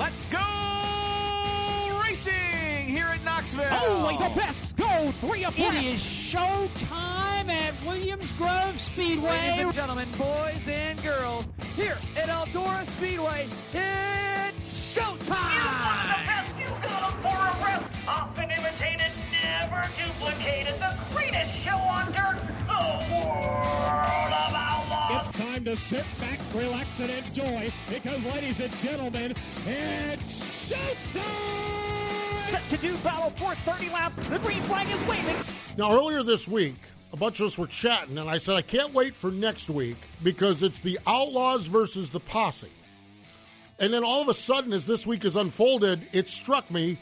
let's go racing here at Knoxville. Oh, Only the best go three abreast. It is showtime at Williams Grove Speedway. Ladies and gentlemen, boys and girls, here at Eldora Speedway, it's showtime! To sit back, relax, and enjoy because, ladies and gentlemen, it's showtime! Set to do battle for 30 laps. The green flag is waving. Now, earlier this week, a bunch of us were chatting, and I said, I can't wait for next week because it's the Outlaws versus the Posse. And then all of a sudden, as this week has unfolded, it struck me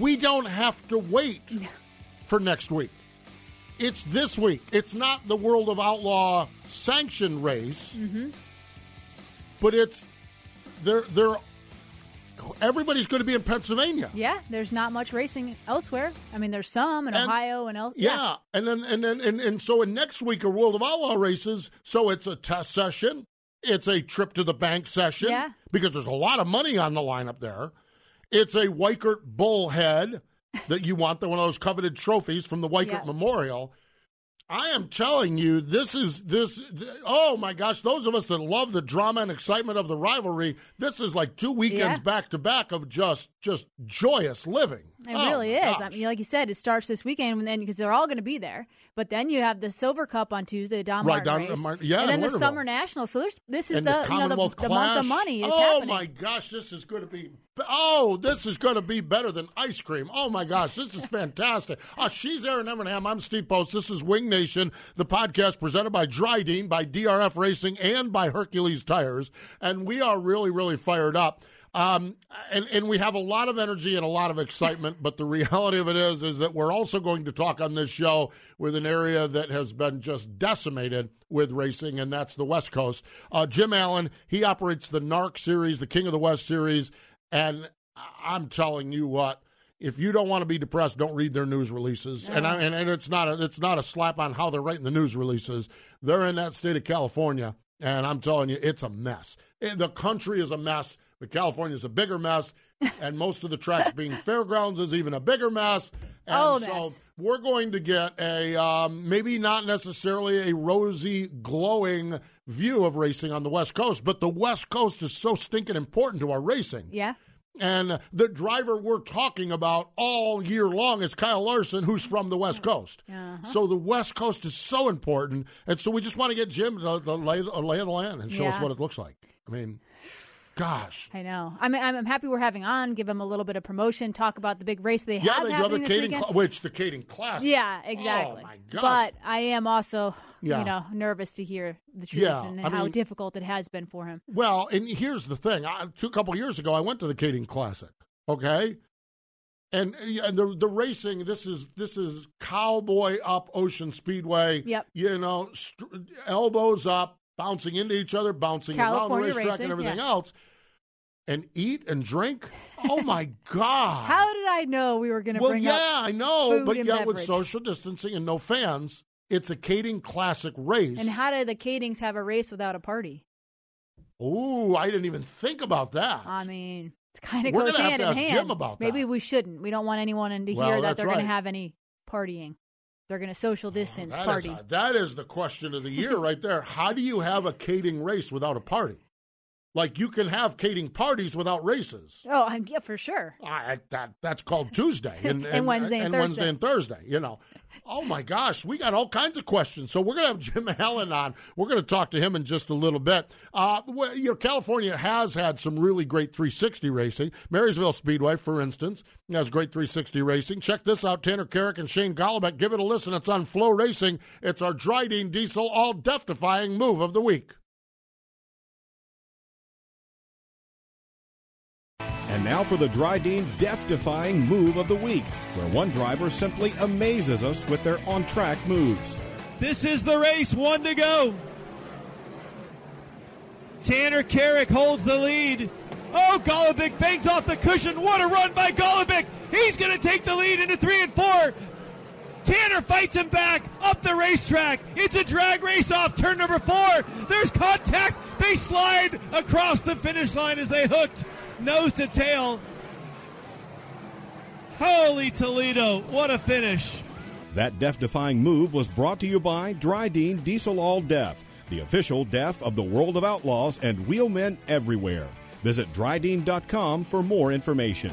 we don't have to wait for next week. It's this week. It's not the World of Outlaw sanction race, mm-hmm. but it's they're they're everybody's going to be in Pennsylvania. Yeah, there's not much racing elsewhere. I mean, there's some in And- Ohio and El- Yeah. and then and then and, and so in next week are World of Outlaw races. So it's a test session. It's a trip to the bank session. Yeah. Because there's a lot of money on the line up there. It's a Weikert bullhead that you want, the one of those coveted trophies from the Weikert Yeah. Memorial. I am telling you, this is this. th- oh my gosh, those of us that love the drama and excitement of the rivalry, this is like two weekends back to back of just just joyous living. It Oh, really is. I mean, like you said, it starts this weekend, and then because they're all going to be there. But then you have the Silver Cup on Tuesday, Don Right, Martin Don- race, Martin- yeah, and then in the Summer National. So there's this is and the, the you know the, the month of money is oh happening. my gosh, this is going to be. Oh, this is going to be better than ice cream. Oh my gosh, this is fantastic. Oh, she's Erin Evernham. I'm Steve Post. This is Wing Nation, the podcast presented by Dryden, by DRF Racing, and by Hercules Tires, and we are really, really fired up. Um, and, and we have a lot of energy and a lot of excitement, but the reality of it is, is that we're also going to talk on this show with an area that has been just decimated with racing, and that's the West Coast. Uh, Jim Allen, he operates the NARC series, the King of the West series, and I'm telling you what, if you don't want to be depressed, don't read their news releases. And, I, and and it's not a it's not a slap on how they're writing the news releases. They're in that state of California, and I'm telling you, it's a mess. Eh, The country is a mess, but California is a bigger mess, and most of the tracks being fairgrounds is even a bigger mess. And Oh, so we're going to get a um, maybe not necessarily a rosy, glowing view of racing on the West Coast, but the West Coast is so stinking important to our racing. Yeah. And the driver we're talking about all year long is Kyle Larson, who's from the West Coast. So the West Coast is so important. And so we just want to get Jim to, to lay, lay of the land and show us what it looks like. I mean, gosh. I know. I'm, I'm I'm happy we're having on. Give them a little bit of promotion. Talk about the big race they Yeah, have they happening this weekend. Cla- which the Kaeding Classic. Yeah, exactly. Oh, my gosh. But I am also, Yeah. you know, nervous to hear the truth Yeah, and I how mean- difficult it has been for him. Well, and here's the thing. I, a couple years ago, I went to the Kaeding Classic. Okay, and, and the the racing. This is this is cowboy up Ocean Speedway. Yep. You know, st- elbows up, bouncing into each other, bouncing around the racetrack racing, and everything yeah. else, and eat and drink. Oh my God! How did I know we were going to well, bring yeah, up Yeah, I know, but yet with social distancing and no fans, it's a Kaeding Classic race. And how did the Kaedings have a race without a party? Ooh, I didn't even think about that. I mean, it kind of We're goes hand to in ask hand. Jim about Maybe we shouldn't. We don't want anyone to Well, hear that they're going to have any partying. They're going to social oh, distance That is, party. a- that is the question of the year right there. How do you have a Kaeding race without a party? Like you can have Kaeding parties without races. oh, I'm, yeah, for sure. I, that that's called Tuesday and, And Wednesday and Wednesday Thursday. and Thursday. You know. Oh my gosh, we got all kinds of questions. So we're going to have Jim Allen on. We're going to talk to him in just a little bit. Uh, well, you know, California has had some really great 360 racing. Marysville Speedway, for instance, has great 360 racing. Check this out: Tanner Carrick and Shane Golobic. Give it a listen. It's on FloRacing. It's our Dryden Diesel all death-defying move of the week. And now for the Dryden death defying move of the week, where one driver simply amazes us with their on track moves. This is the race, one to go. Tanner Carrick holds the lead. Oh, Golobic bangs off the cushion. What a run by Golobic. He's going to take the lead into three and four. Tanner fights him back up the racetrack. It's a drag race off turn number four. There's contact. They slide across the finish line as they hooked nose to tail. Holy Toledo, what a finish. That death defying move was brought to you by Dryden Diesel All DEF, the official DEF of the world of outlaws and wheelmen everywhere. Visit dryden.com for more information.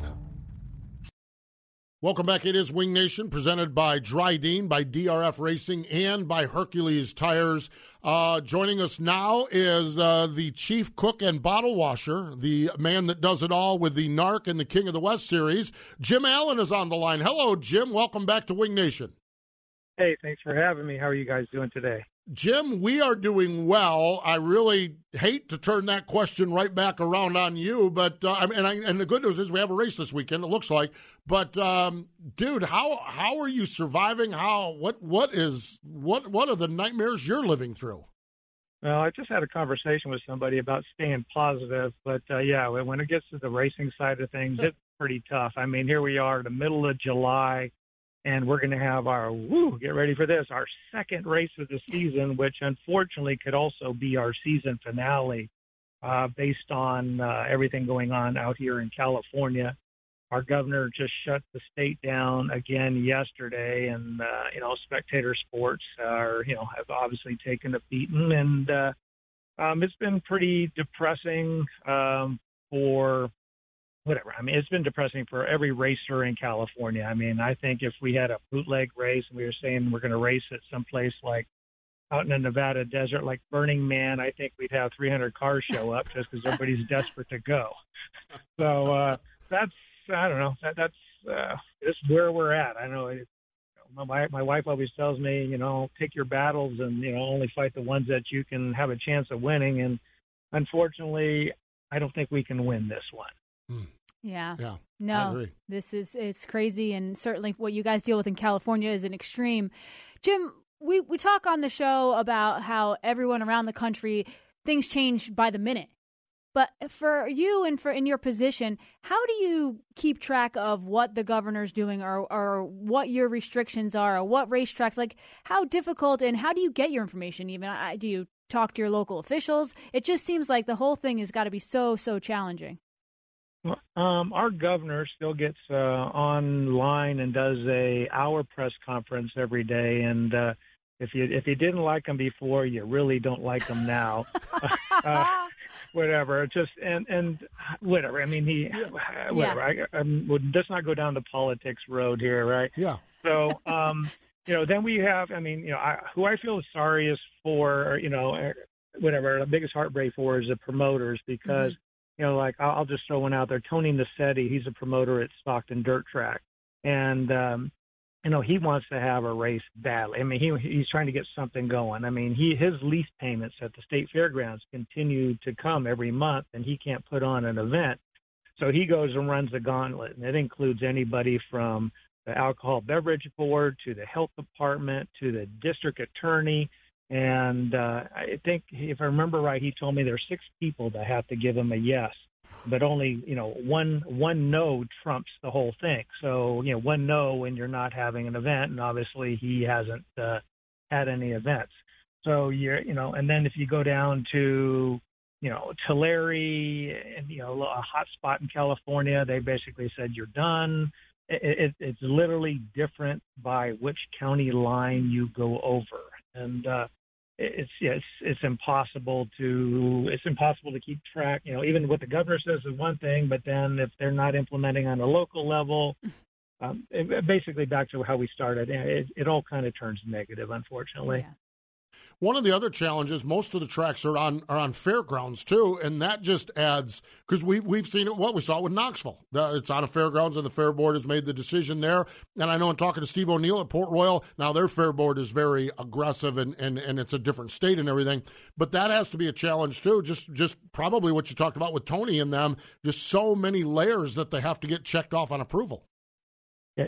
Welcome back. It is Wing Nation, presented by Dryden, by DRF Racing, and by Hercules Tires. Uh, joining us now is uh, the chief cook and bottle washer, the man that does it all with the NARC and the King of the West series. Jim Allen is on the line. Hello, Jim. Welcome back to Wing Nation. Hey, thanks for having me. How are you guys doing today? Jim, we are doing well. I really hate to turn that question right back around on you, but uh, I mean, and, I, and the good news is we have a race this weekend. It looks like, but um, dude, how how are you surviving? How what what is what what are the nightmares you're living through? Well, I just had a conversation with somebody about staying positive, but uh, yeah, when it gets to the racing side of things, it's pretty tough. I mean, here we are, the middle of July, and we're going to have our woo. Get ready for this, our second race of the season, which unfortunately could also be our season finale, uh, based on uh, everything going on out here in California. Our governor just shut the state down again yesterday, and uh, you know, spectator sports are you know have obviously taken a beating, and uh, um, it's been pretty depressing um, for whatever. I mean, it's been depressing for every racer in California. I mean, I think if we had a bootleg race and we were saying we're going to race at some place like out in the Nevada desert, like Burning Man, I think we'd have 300 cars show up just because everybody's desperate to go. So uh, that's I don't know. That, that's uh, just where we're at. I know it, my my wife always tells me, you know, pick your battles and you know only fight the ones that you can have a chance of winning. And unfortunately, I don't think we can win this one. Mm. Yeah. Yeah. No, this is it's crazy, and certainly what you guys deal with in California is an extreme. Jim, we we talk on the show about how everyone around the country things change by the minute, but for you and for in your position, how do you keep track of what the governor's doing, or or what your restrictions are, or what racetracks like? How difficult and how do you get your information? Even I, do you talk to your local officials? It just seems like the whole thing has got to be so so challenging. Um, our governor still gets uh, online and does a hour press conference every day, and uh, if you if you didn't like him before, you really don't like him now. uh, whatever. Just and and whatever. I mean, he whatever. I, I would let's not go down the politics road here, right? Yeah. So, um, you know, then we have. I mean, you know, I, who I feel the sorriest for, you know, eh, whatever. The biggest heartbreak for is the promoters because. Mm-hmm. You know, like I'll, just throw one out there. Tony Nassetti, he's a promoter at Stockton Dirt Track, and um, you know he wants to have a race badly. I mean he he's trying to get something going. I mean he his lease payments at the state fairgrounds continue to come every month, and he can't put on an event. So he goes and runs the gauntlet, and it includes anybody from the alcohol beverage board to the health department to the district attorney. And uh, I think if I remember right, he told me there's six people that have to give him a yes but only you know one one no trumps the whole thing. So you know one no when you're not having an event, and obviously he hasn't uh, had any events. So you're you know, and then if you go down to you know Tulare, and you know a hot spot in California, they basically said you're done. It, it, it's literally different by which county line you go over, and uh, it's it's it's impossible to it's impossible to keep track. You know, even what the governor says is one thing, but then if they're not implementing on a local level, um, basically back to how we started, it, it all kind of turns negative, unfortunately. Yeah. One of the other challenges, most of the tracks are on are on fairgrounds too, and that just adds because we we've seen it. What we saw with Knoxville, it's on a fairgrounds, and the fair board has made the decision there. And I know I'm talking to Steve O'Neill at Port Royal, now their fair board is very aggressive, and, and and it's a different state and everything. But that has to be a challenge too. Just just probably what you talked about with Tony and them. Just so many layers that they have to get checked off on approval.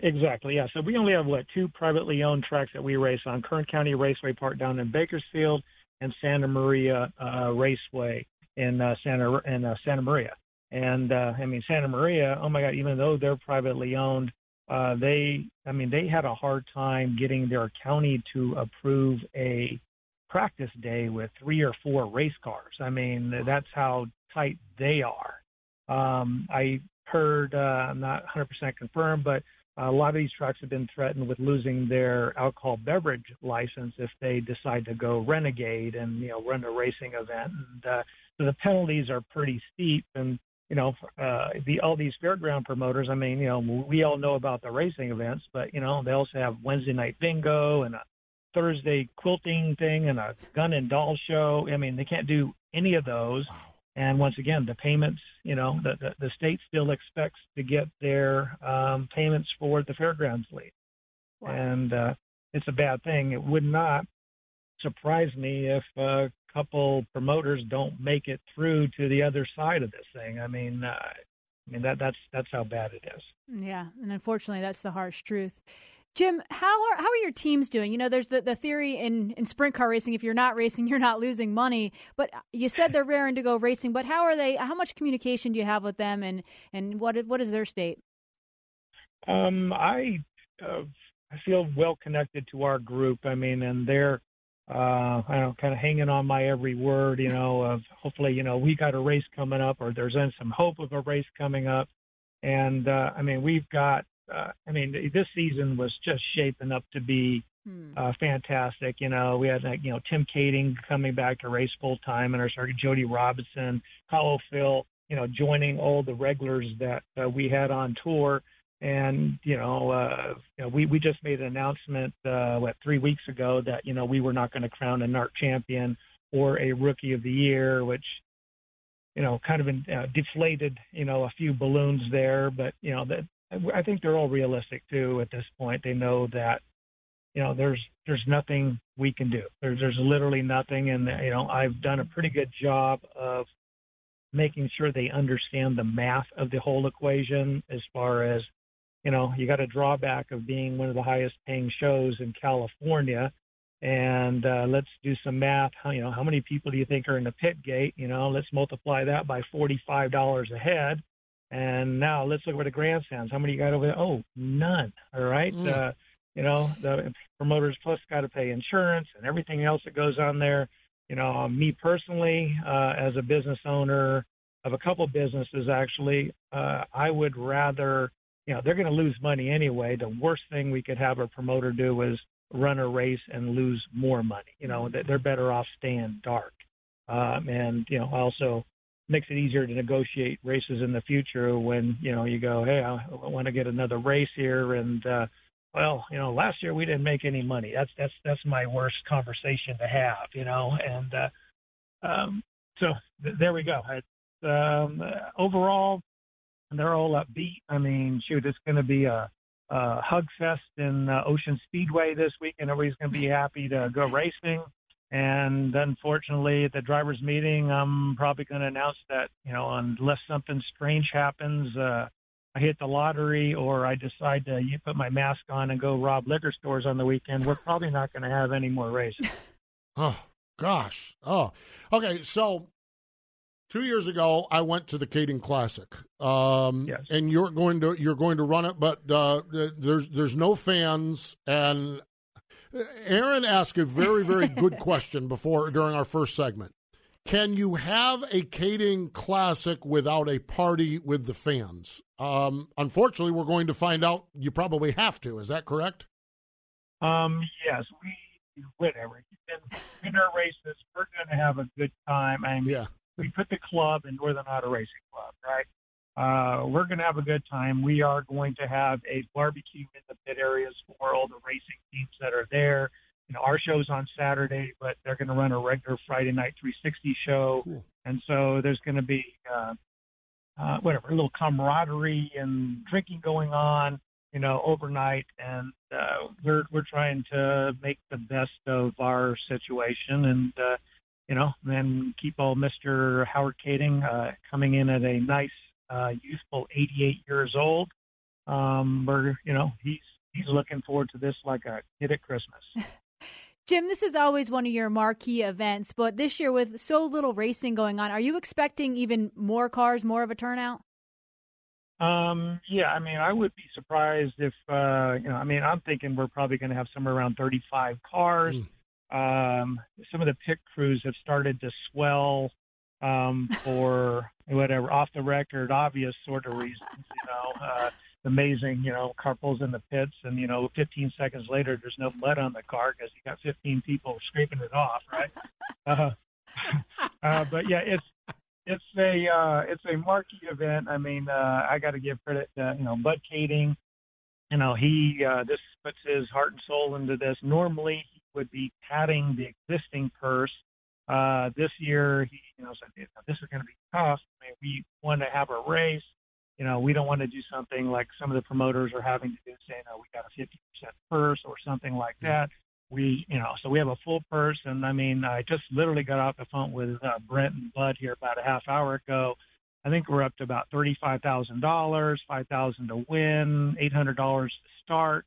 Exactly. Yeah. So we only have what two privately owned tracks that we race on: Kern County Raceway Park down in Bakersfield and Santa Maria uh, Raceway in uh, Santa in uh, Santa Maria. And uh, I mean Santa Maria. Oh my God! Even though they're privately owned, uh, they I mean they had a hard time getting their county to approve a practice day with three or four race cars. I mean that's how tight they are. Um, I heard uh, I'm not 100% confirmed, but a lot of these trucks have been threatened with losing their alcohol beverage license if they decide to go renegade and you know run a racing event. And uh, so the penalties are pretty steep. And you know, uh, the all these fairground promoters. I mean, you know, we all know about the racing events, but you know, they also have Wednesday night bingo and a Thursday quilting thing and a gun and doll show. I mean, they can't do any of those. Wow. And once again, the payments, you know, the, the, the state still expects to get their um, payments for the fairgrounds lease. Wow. And uh, it's a bad thing. It would not surprise me if a couple promoters don't make it through to the other side of this thing. I mean, uh, I mean that that's that's how bad it is. Yeah, and unfortunately, that's the harsh truth. Jim, how are how are your teams doing? You know, there's the, the theory in, in sprint car racing: if you're not racing, you're not losing money. But you said they're raring to go racing. But how are they? How much communication do you have with them, and and what what is their state? Um, I uh, I feel well connected to our group. I mean, and they're uh, I don't kind of hanging on my every word. You know, of hopefully, you know, we got a race coming up, or there's some hope of a race coming up. And uh, I mean, we've got uh, I mean, this season was just shaping up to be hmm. uh, fantastic. You know, we had like you know Tim Kaeding coming back to race full time, and our starter Jody Robinson, Hollow Phil, you know, joining all the regulars that uh, we had on tour. And you know, uh, you know, we we just made an announcement uh, what three weeks ago that you know we were not going to crown a NARC champion or a Rookie of the Year, which you know, kind of in, uh, deflated, you know, a few balloons there, but you know that I think they're all realistic too at this point. They know that you know there's there's nothing we can do. There's there's literally nothing, and you know I've done a pretty good job of making sure they understand the math of the whole equation as far as you know you got a drawback of being one of the highest paying shows in California and uh, let's do some math how you know how many people do you think are in the pit gate you know let's multiply that by $45 a head and now let's look at the grandstands. How many you got over there? Oh, none. All right. Mm. Uh, you know, the promoters plus got to pay insurance and everything else that goes on there. You know, me personally, uh, as a business owner of a couple businesses, actually, uh, I would rather, you know, they're going to lose money anyway. The worst thing we could have a promoter do is run a race and lose more money. You know, they're better off staying dark. Um, and you know, also makes it easier to negotiate races in the future when you know you go, hey, I want to get another race here, and uh, well, you know, last year we didn't make any money. That's that's that's my worst conversation to have, you know, and uh, um, so th- there we go. It's, um, overall, they're all upbeat. I mean, shoot, it's going to be a, a hug fest in uh, Ocean Speedway this week, and everybody's going to be happy to go racing. And unfortunately, at the drivers' meeting, I'm probably going to announce that you know, unless something strange happens, uh, I hit the lottery or I decide to you put my mask on and go rob liquor stores on the weekend, we're probably not going to have any more races. oh gosh. Oh, okay. So two years ago, I went to the Kaeding Classic. Um, yes. And you're going to you're going to run it, but uh, there's there's no fans, and Erin asked a very, very good question before during our first segment. Can you have a Kaeding Classic without a party with the fans? Um, unfortunately, we're going to find out you probably have to. Is that correct? Um, yes, we whatever. In, in our races, we're going to have a good time. I mean, yeah. we put the club in Northern Auto Racing Club, right? Uh, we're going to have a good time. We are going to have a barbecue in the pit areas for all the racing teams that are there. You know, our show's on Saturday, but they're going to run a regular Friday night 360 show, cool. and so there's going to be uh, uh, whatever, a little camaraderie and drinking going on, you know, overnight, and uh, we're we're trying to make the best of our situation, and uh, you know, then keep all Mr. Howard Kaeding uh, coming in at a nice uh, youthful 88 years old. Um, we're, you know, he's he's looking forward to this like a kid at Christmas. Jim, this is always one of your marquee events, but this year with so little racing going on, are you expecting even more cars, more of a turnout? Um, yeah, I mean, I would be surprised if, uh, you know, I mean, I'm thinking we're probably going to have somewhere around 35 cars. Mm. Um, some of the pit crews have started to swell um, for whatever off the record, obvious sort of reasons. You know, uh, amazing. You know, car pulls in the pits, and you know, 15 seconds later, there's no mud on the car because you got 15 people scraping it off, right? Uh, uh, but yeah, it's it's a uh, it's a marquee event. I mean, uh, I got to give credit to you know Bud Kaeding. You know, he uh, this puts his heart and soul into this. Normally, he would be padding the existing purse uh, this year, he, you know, said, this is going to be tough. I mean, we want to have a race. You know, we don't want to do something like some of the promoters are having to do, saying, "Oh, we got a 50% purse or something like that. We, you know, so we have a full purse. And I mean, I just literally got off the phone with uh, Brent and Bud here about a half hour ago. I think we're up to about thirty-five thousand dollars, five thousand to win, eight hundred dollars to start,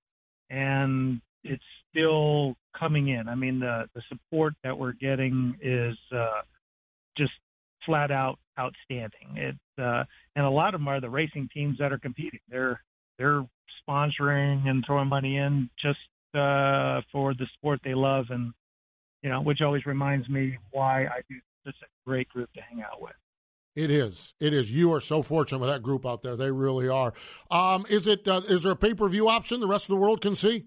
and it's still coming in. I mean, the the support that we're getting is uh, just flat out outstanding. It uh, and a lot of them are the racing teams that are competing. They're they're sponsoring and throwing money in just uh, for the sport they love, and you know, which always reminds me why I do such a great group to hang out with. It is. It is. You are so fortunate with that group out there. They really are. Um, is it? Uh, is there a pay per view option the rest of the world can see?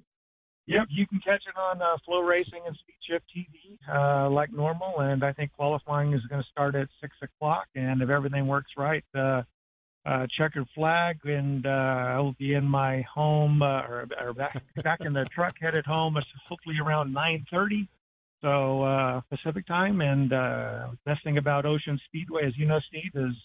Yep, you can catch it on uh, FloRacing and Speed Shift TV uh, like normal, and I think qualifying is going to start at six o'clock. And if everything works right, uh, uh, checkered flag, and uh, I will be in my home uh, or, or back back in the truck headed home, hopefully around nine thirty. So uh, Pacific time, and uh, best thing about Ocean Speedway, as you know, Steve, is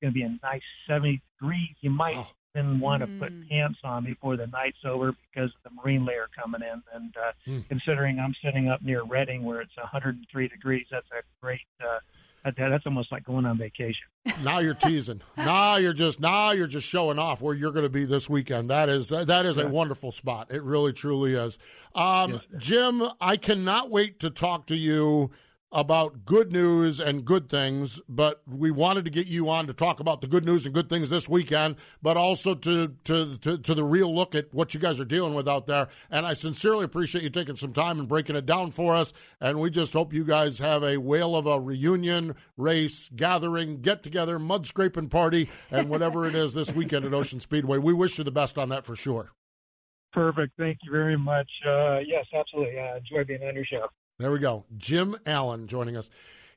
going to be a nice seventy degrees. You might Oh. Even want to Mm. put pants on before the night's over because of the marine layer coming in. And uh, Mm. considering I'm sitting up near Redding where it's 103 degrees, that's a great. Uh, that, that's almost like going on vacation. now you're teasing. now you're just now you're just showing off where you're going to be this weekend. That is that is a wonderful spot. It really truly is. Um, Jim, I cannot wait to talk to you about good news and good things, but we wanted to get you on to talk about the good news and good things this weekend, but also to to to, to the real look at what you guys are dealing with out there. And I sincerely appreciate you taking some time and breaking it down for us. And we just hope you guys have a whale of a reunion, race, gathering, get together, mud scraping party, and whatever it is this weekend at Ocean Speedway. We wish you the best on that for sure. Perfect. Thank you very much. Uh, yes, absolutely. I enjoy being on your show. There we go. Jim Allen joining us.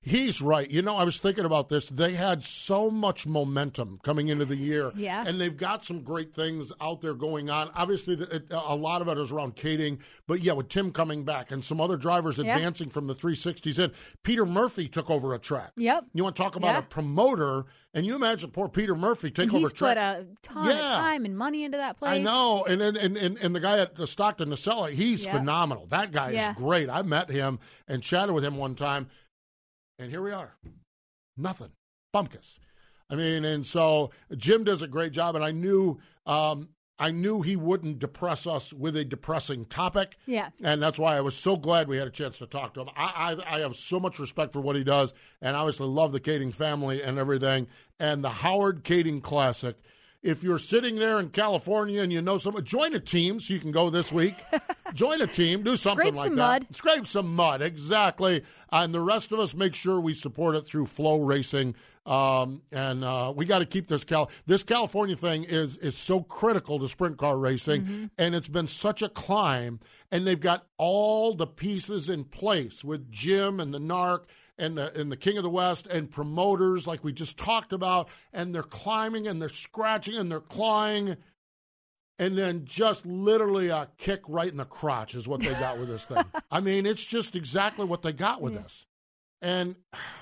He's right. You know, I was thinking about this. They had so much momentum coming into the year. Yeah. And they've got some great things out there going on. Obviously, the- it, a lot of it is around Kaeding. But yeah, with Tim coming back and some other drivers Yeah. advancing from the 360s in, Peter Murphy took over a track. Yep. You want to talk about Yeah. a promoter? And you imagine poor Peter Murphy take He's over track. put a ton Yeah. of time and money into that place. I know, and and, and and and the guy at Stockton Nacella, he's Yeah. phenomenal. That guy Yeah. is great. I met him and chatted with him one time, and here we are, nothing, bumpkus. I mean, and so Jim does a great job, and I knew. Um, I knew he wouldn't depress us with a depressing topic. Yeah. And that's why I was so glad we had a chance to talk to him. I, I, I have so much respect for what he does, and obviously love the Kaeding family and everything. And the Howard Kaeding Classic. If you're sitting there in California and you know someone, join a team so you can go this week. join a team, do something Scrape like some that. mud. Scrape some mud, exactly. And the rest of us make sure we support it through FloRacing. Um, and uh, we got to keep this Cal. This California thing is is so critical to sprint car racing, Mm-hmm. and it's been such a climb. And they've got all the pieces in place with Jim and the Narc and the and the King of the West and promoters like we just talked about. And they're climbing and they're scratching and they're clawing. And then just literally a kick right in the crotch is what they got with this thing. I mean, it's just exactly what they got with this. And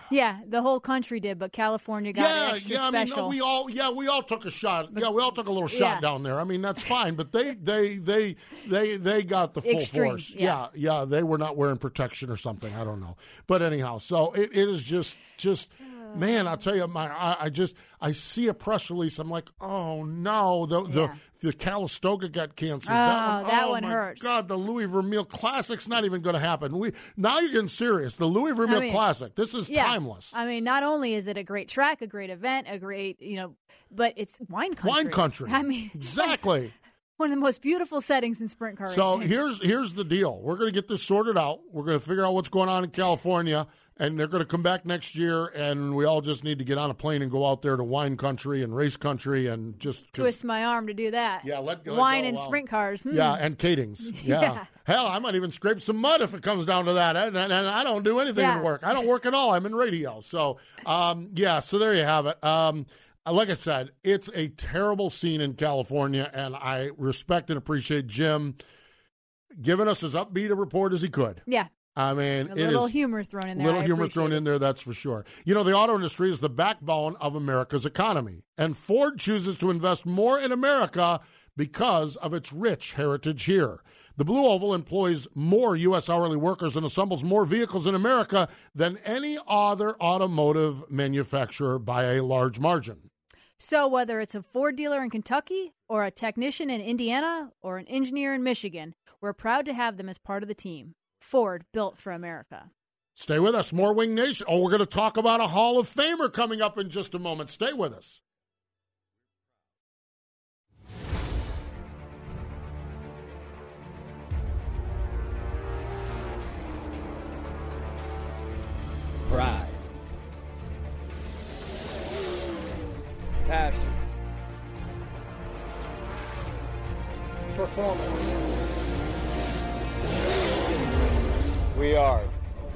Yeah, the whole country did, but California got yeah, extra yeah. I mean, special. no, we all yeah we all took a shot. Yeah, we all took a little shot Yeah. down there. I mean, that's fine. But they they they they they got the full Extreme, force. yeah. yeah, yeah. They were not wearing protection or something. I don't know. But anyhow, so it, it is just just. Man, I'll tell you, my I, I just I see a press release. I'm like, oh no, the the Yeah. The Calistoga got canceled. Oh, that one, that oh, one hurts. God, the Louis Vermeil Classic's not even going to happen. We now you're getting serious. The Louis Vermeil mean, Classic. This is yeah. timeless. I mean, not only is it a great track, a great event, a great, you know, but it's wine country. Wine country. I mean, exactly. one of the most beautiful settings in sprint car So racing. here's here's the deal. We're going to get this sorted out. We're going to figure out what's going on in California, and they're going to come back next year. And we all just need to get on a plane and go out there to wine country and race country and just Twist my arm to do that. Yeah, let- let wine go, and wow. sprint cars. Hmm. Yeah, and Kaedings. Yeah. Yeah. Hell, I might even scrape some mud if it comes down to that. And, and, and I don't do anything Yeah. in work. I don't work at all. I'm in radio. So, um, yeah, so there you have it. Um, like I said, it's a terrible scene in California, and I respect and appreciate Jim giving us as upbeat a report as he could. Yeah. I mean, A little humor thrown in there. A little I humor thrown it. in there, that's for sure. You know, the auto industry is the backbone of America's economy, and Ford chooses to invest more in America because of its rich heritage here. The Blue Oval employs more U.S. hourly workers and assembles more vehicles in America than any other automotive manufacturer by a large margin. So whether it's a Ford dealer in Kentucky or a technician in Indiana or an engineer in Michigan, we're proud to have them as part of the team. Ford built for America. Stay with us. More Wing Nation. Oh, we're going to talk about a Hall of Famer coming up in just a moment. Stay with us. Pride. Passion. Performance. We are.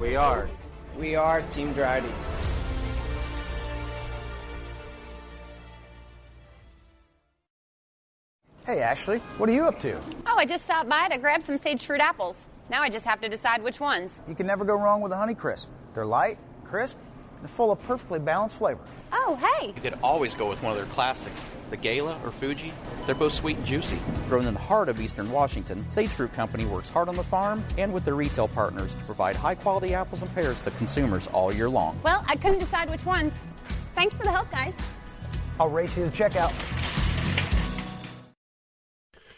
We are. We are Team Dryden. Hey, Ashley, what are you up to? Oh, I just stopped by to grab some sage fruit apples. Now I just have to decide which ones. You can never go wrong with a Honey Crisp. They're light, crisp, and full of perfectly balanced flavor. Oh, hey. You could always go with one of their classics, the Gala or Fuji. They're both sweet and juicy. Grown in the heart of eastern Washington, Sage Fruit Company works hard on the farm and with their retail partners to provide high quality apples and pears to consumers all year long. Well, I couldn't decide which ones. Thanks for the help, guys. I'll race you to checkout.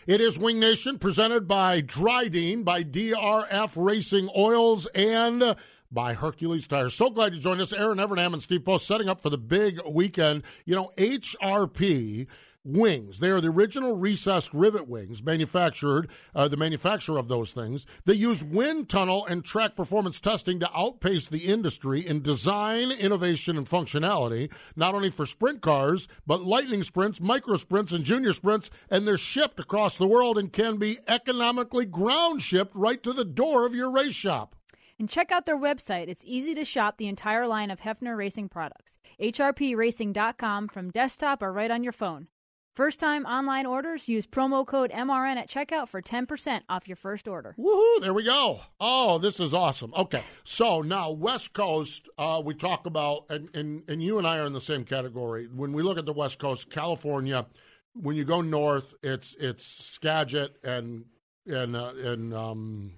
It is Wing Nation presented by Dryden, by DRF Racing Oils, and by Hercules Tires. So glad you joined us. Erin Evernham and Steve Post setting up for the big weekend. You know, HRP wings. They are the original recessed rivet wings, manufactured, uh, the manufacturer of those things. They use wind tunnel and track performance testing to outpace the industry in design, innovation, and functionality, not only for sprint cars, but lightning sprints, micro sprints, and junior sprints, and they're shipped across the world and can be economically ground shipped right to the door of your race shop. And check out their website. It's easy to shop the entire line of Hepfner Racing products. HRPRacing.com from desktop or right on your phone. First time online orders, use promo code MRN at checkout for 10% off your first order. Woohoo! There we go. Oh, this is awesome. Okay, so now West Coast, uh, we talk about, and, and, and you and I are in the same category. When we look at the West Coast, California, when you go north, it's it's Skagit and and uh, and um,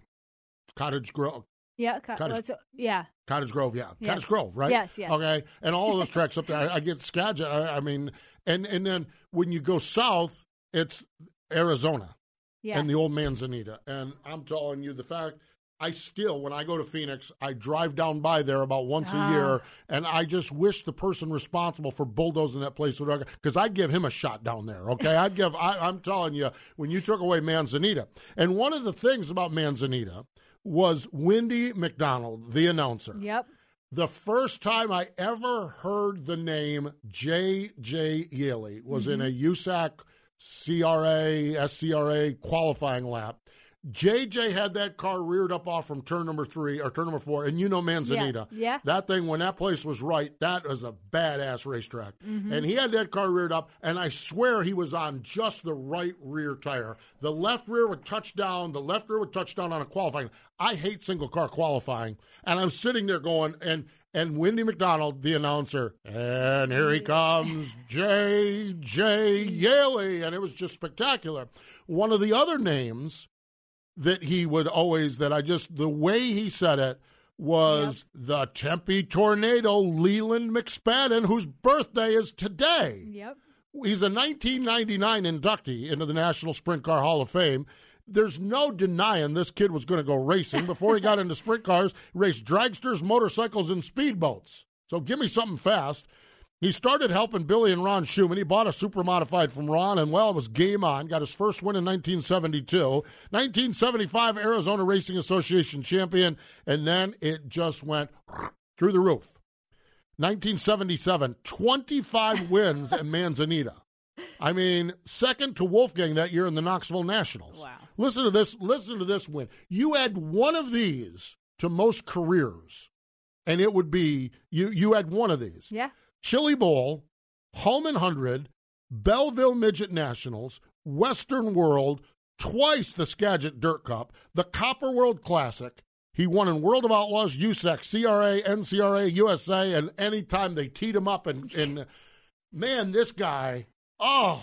Cottage Grove. Yeah, co- Cottage- let's- yeah. Cottage Grove, yeah, Yes. Cottage Grove, right? Yes, yeah. Okay, and all of those tracks up there, I, I get Skagit. I, I mean, and and then when you go south, it's Arizona, Yeah. and the old Manzanita. And I'm telling you, the fact I still, when I go to Phoenix, I drive down by there about once Ah. a year, and I just wish the person responsible for bulldozing that place would, because I'd give him a shot down there. Okay, I'd give. I, I'm telling you, when you took away Manzanita, and one of the things about Manzanita was Wendy McDonald, the announcer. Yep. The first time I ever heard the name J.J. Yeley was in mm-hmm. a USAC CRA, SCRA qualifying lap. JJ had that car reared up off from turn number three or turn number four, and you know Manzanita. Yeah, yeah. That thing, when that place was right, that was a badass racetrack. Mhm. And he had that car reared up, and I swear he was on just the right rear tire. The left rear would touch down, the left rear would touch down on a qualifying. I hate single car qualifying. And I'm sitting there going, and and Wendy McDonald, the announcer, and here he comes, J.J. Yeley. And it was just spectacular. One of the other names that he would always, that I just, the way he said it was the Tempe Tornado Lealand McSpadden, whose birthday is today. Yep. He's a 1999 inductee into the National Sprint Car Hall of Fame. There's no denying this kid was going to go racing. Before he got into sprint cars, he raced dragsters, motorcycles, and speedboats. So give me something fast. He started helping Billy and Ron Shuman. He bought a super modified from Ron, and well, it was game on. Got his first win in 1972. 1975 Arizona Racing Association champion, and then it just went through the roof. 1977, 25 wins at Manzanita. I mean, second to Wolfgang that year in the Knoxville Nationals. Wow. Listen to this. Listen to this win. You add one of these to most careers, and it would be you. You had one of these. Yeah. Chili Bowl, Hulman Hundred, Belleville Midget Nationals, Western World, twice the Skagit Dirt Cup, the Copper World Classic. He won in World of Outlaws, USAC, CRA, NCRA, USA, and anytime they teed him up. And, and man, this guy, oh,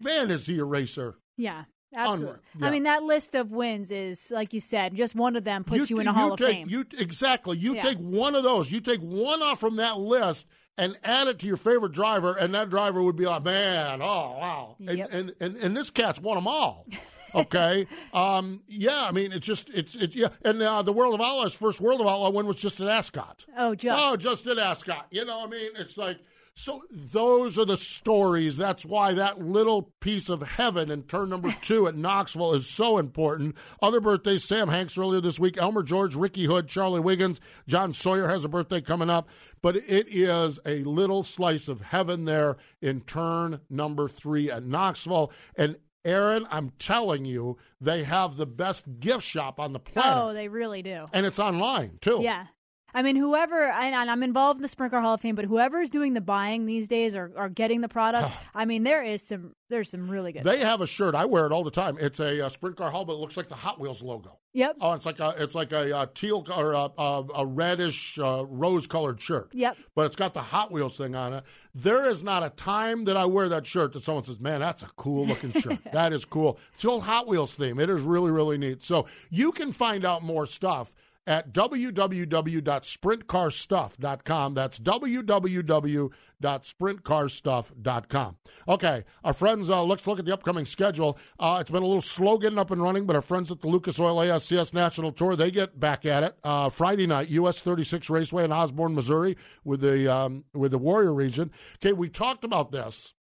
man, is he a racer. Yeah. Absolutely. Yeah. I mean, that list of wins is, like you said, just one of them puts you, in a Hall of take, Fame. You exactly. You Yeah. take one of those. You take one off from that list and add it to your favorite driver, and that driver would be like, "Man, oh wow!" And, Yep. and and and this cat's won them all. Okay. um. Yeah. I mean, it's just it's it's yeah. And uh, the World of Outlaws first World of Outlaw win was just an Ascot. oh, just. Oh, just at Ascot. You know, I mean, it's like so. Those are the stories. That's why that little piece of heaven in turn number two at Knoxville is so important. Other birthdays: Sam Hanks earlier this week, Elmer George, Ricky Hood, Charlie Wiggins, John Sawyer has a birthday coming up. But it is a little slice of heaven there in turn number three at Knoxville. And Erin, I'm telling you, they have the best gift shop on the planet, Oh, they really do. and it's online too. Yeah. I mean, whoever, and and I'm involved in the Sprint Car Hall of Fame, but whoever is doing the buying these days or, or getting the products, I mean, there is some, there's some really good. They stuff. have a shirt. I wear it all the time. It's a, uh sprint car hull, but it looks like the Hot Wheels logo. Yep. Oh, it's like a it's like a, uh teal or a, a, a reddish uh, rose colored shirt. Yep. But it's got the Hot Wheels thing on it. There is not a time that I wear that shirt that someone says, "Man, that's a cool looking shirt. that is cool." It's old Hot Wheels theme. It is really really neat. So you can find out more stuff at www.sprintcarstuff.com. That's www.sprintcarstuff.com. Okay, our friends, uh, let's look at the upcoming schedule. Uh, it's been a little slow getting up and running, but our friends at the Lucas Oil ASCS National Tour, they get back at it. Uh, Friday night, US 36 Raceway in Osborne, Missouri with the, um, with the Warrior region. Okay, we talked about this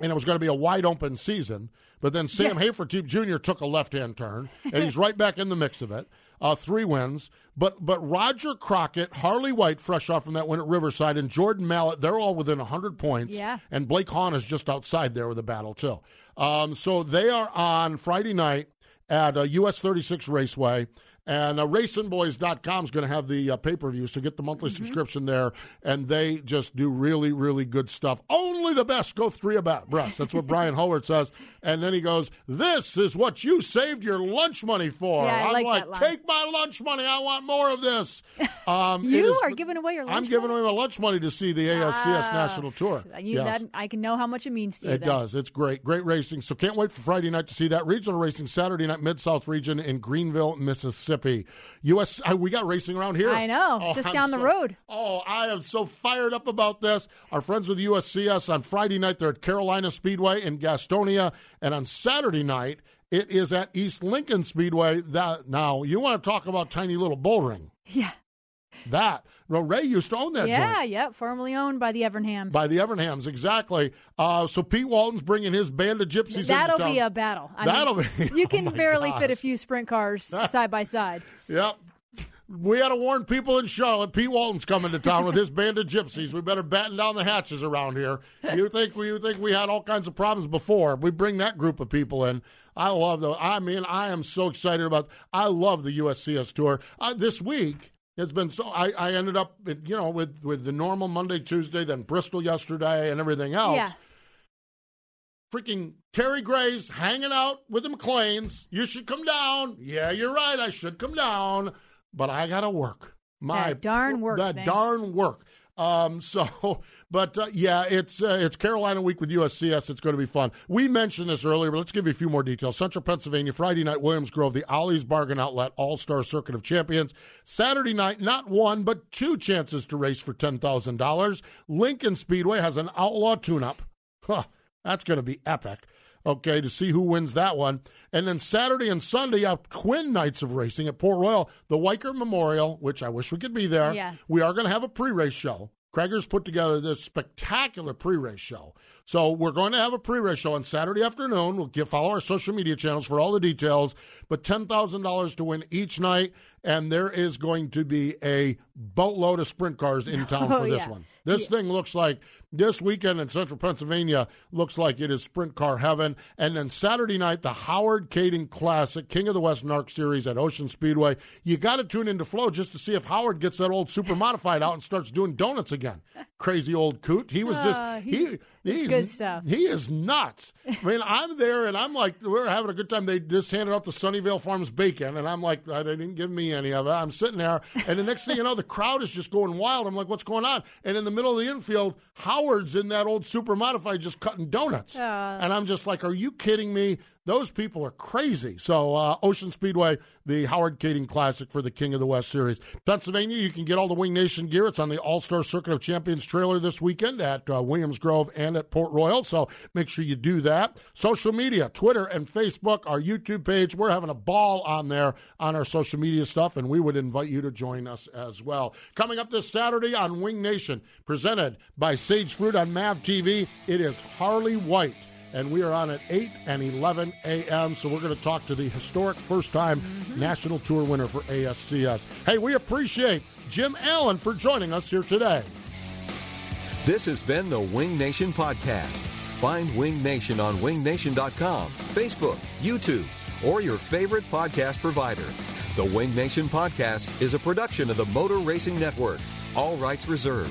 and it was going to be a wide open season. But then Sam Yeah. Hafertepe Jr. took a left hand turn, and he's right back in the mix of it. Uh, three wins, but but Roger Crockett, Harli White, fresh off from that win at Riverside, and Jordan Mallett, they're all within hundred points. Yeah. and Blake Hahn is just outside there with a battle too. Um, so they are on Friday night at uh, US 36 Raceway. And uh, racingboys.com is going to have the uh, pay per view, so get the monthly subscription there. And they just do really, really good stuff. Only the best go three about breast. That's what Brian Howard says. And then he goes, This is what you saved your lunch money for. Yeah, I I'm like like. Take my lunch money. I want more of this. Um, You is- are giving away your lunch. I'm giving away my lunch money to see the ASCS Ah, National Tour. You, Yes. that, I can know how much it means to you. It then. does. It's great. Great racing. So can't wait for Friday night to see that. Regional racing Saturday night, Mid South region in Greenville, Mississippi. US, uh, we got racing around here. I know, Oh, just I'm down the road. Oh, I am so fired up about this. Our friends with USCS on Friday night, they're at Carolina Speedway in Gastonia. And on Saturday night, it is at East Lincoln Speedway. That Now, you want to talk about tiny little bullring. Yeah. That. No, Ray used to own that joint Yeah, yeah, formerly owned by the Evernhams. by the Evernhams, exactly. Uh, so Pete Walton's bringing his band of gypsies. That'll be a battle. I That'll mean, be. You oh can my barely fit a few sprint cars side by side. Yep. We had to warn people in Charlotte. Pete Walton's coming to town with his band of gypsies. We better batten down the hatches around here. You think we you think we had all kinds of problems before? We bring that group of people in. I love the. I mean, I am so excited about. I love the USCS tour. Uh, this week it's been so. I, I ended up, you know, with with the normal Monday, Tuesday, then Bristol yesterday, and everything else. Yeah. freaking Terry Gray's hanging out with the McLeans. You should come down. Yeah, you're right. I should come down, but I gotta work. My That darn work That darn work. Um. So, but uh, yeah, it's uh, it's Carolina week with USCS. It's going to be fun. We mentioned this earlier, but let's give you a few more details. Central Pennsylvania Friday night, Williams Grove, the Ollie's Bargain Outlet All Star Circuit of Champions. Saturday night, not one but two chances to race for ten thousand dollars. Lincoln Speedway has an outlaw tune-up. Huh, that's going to be epic. Okay, to see who wins that one. And then Saturday and Sunday, you have twin nights of racing at Port Royal, the Weikert Memorial, which I wish we could be there. Yeah. We are going to have a pre race show. Krager's put together this spectacular pre race show. So we're going to have a pre race show on Saturday afternoon. We'll give, follow our social media channels for all the details. But $10,000 to win each night. And there is going to be a boatload of sprint cars in town Oh, for this yeah. one. This thing looks like this weekend in central Pennsylvania looks like it is sprint car heaven. And then Saturday night, the Howard Kaeding Classic, King of the West NARC Series at Ocean Speedway. You got to tune into Flow just to see if Howard gets that old super modified out and starts doing donuts again. Crazy old coot. He was just Ah, he. he's- good stuff. He is nuts. I mean, I'm there and I'm like, we're having a good time. They just handed out the Sunnyvale Farms bacon, and I'm like, they didn't give me any of it. I'm sitting there, and the next thing you know, the crowd is just going wild. I'm like, what's going on? And in the middle of the infield, Howard's in that old super modified just cutting donuts. Ah. and I'm just like, are you kidding me? Those people are crazy. So, uh, Ocean Speedway, the Howard Kaeding Classic for the King of the West Series. Pennsylvania, you can get all the Wing Nation gear. It's on the All Star Circuit of Champions trailer this weekend at uh, Williams Grove and at Port Royal. So, make sure you do that. Social media, Twitter and Facebook, our YouTube page. We're having a ball on there on our social media stuff, and we would invite you to join us as well. Coming up this Saturday on Wing Nation, presented by Sage Fruit on MAV TV, it is Harli White and we are on at 8 and 11 a.m. So we're going to talk to the historic first time mm-hmm. national tour winner for ASCS. Hey, we appreciate Jim Allen for joining us here today. This has been the Wing Nation Podcast. Find Wing Nation on wingnation.com, Facebook, YouTube, or your favorite podcast provider. The Wing Nation Podcast is a production of the Motor Racing Network. All rights reserved.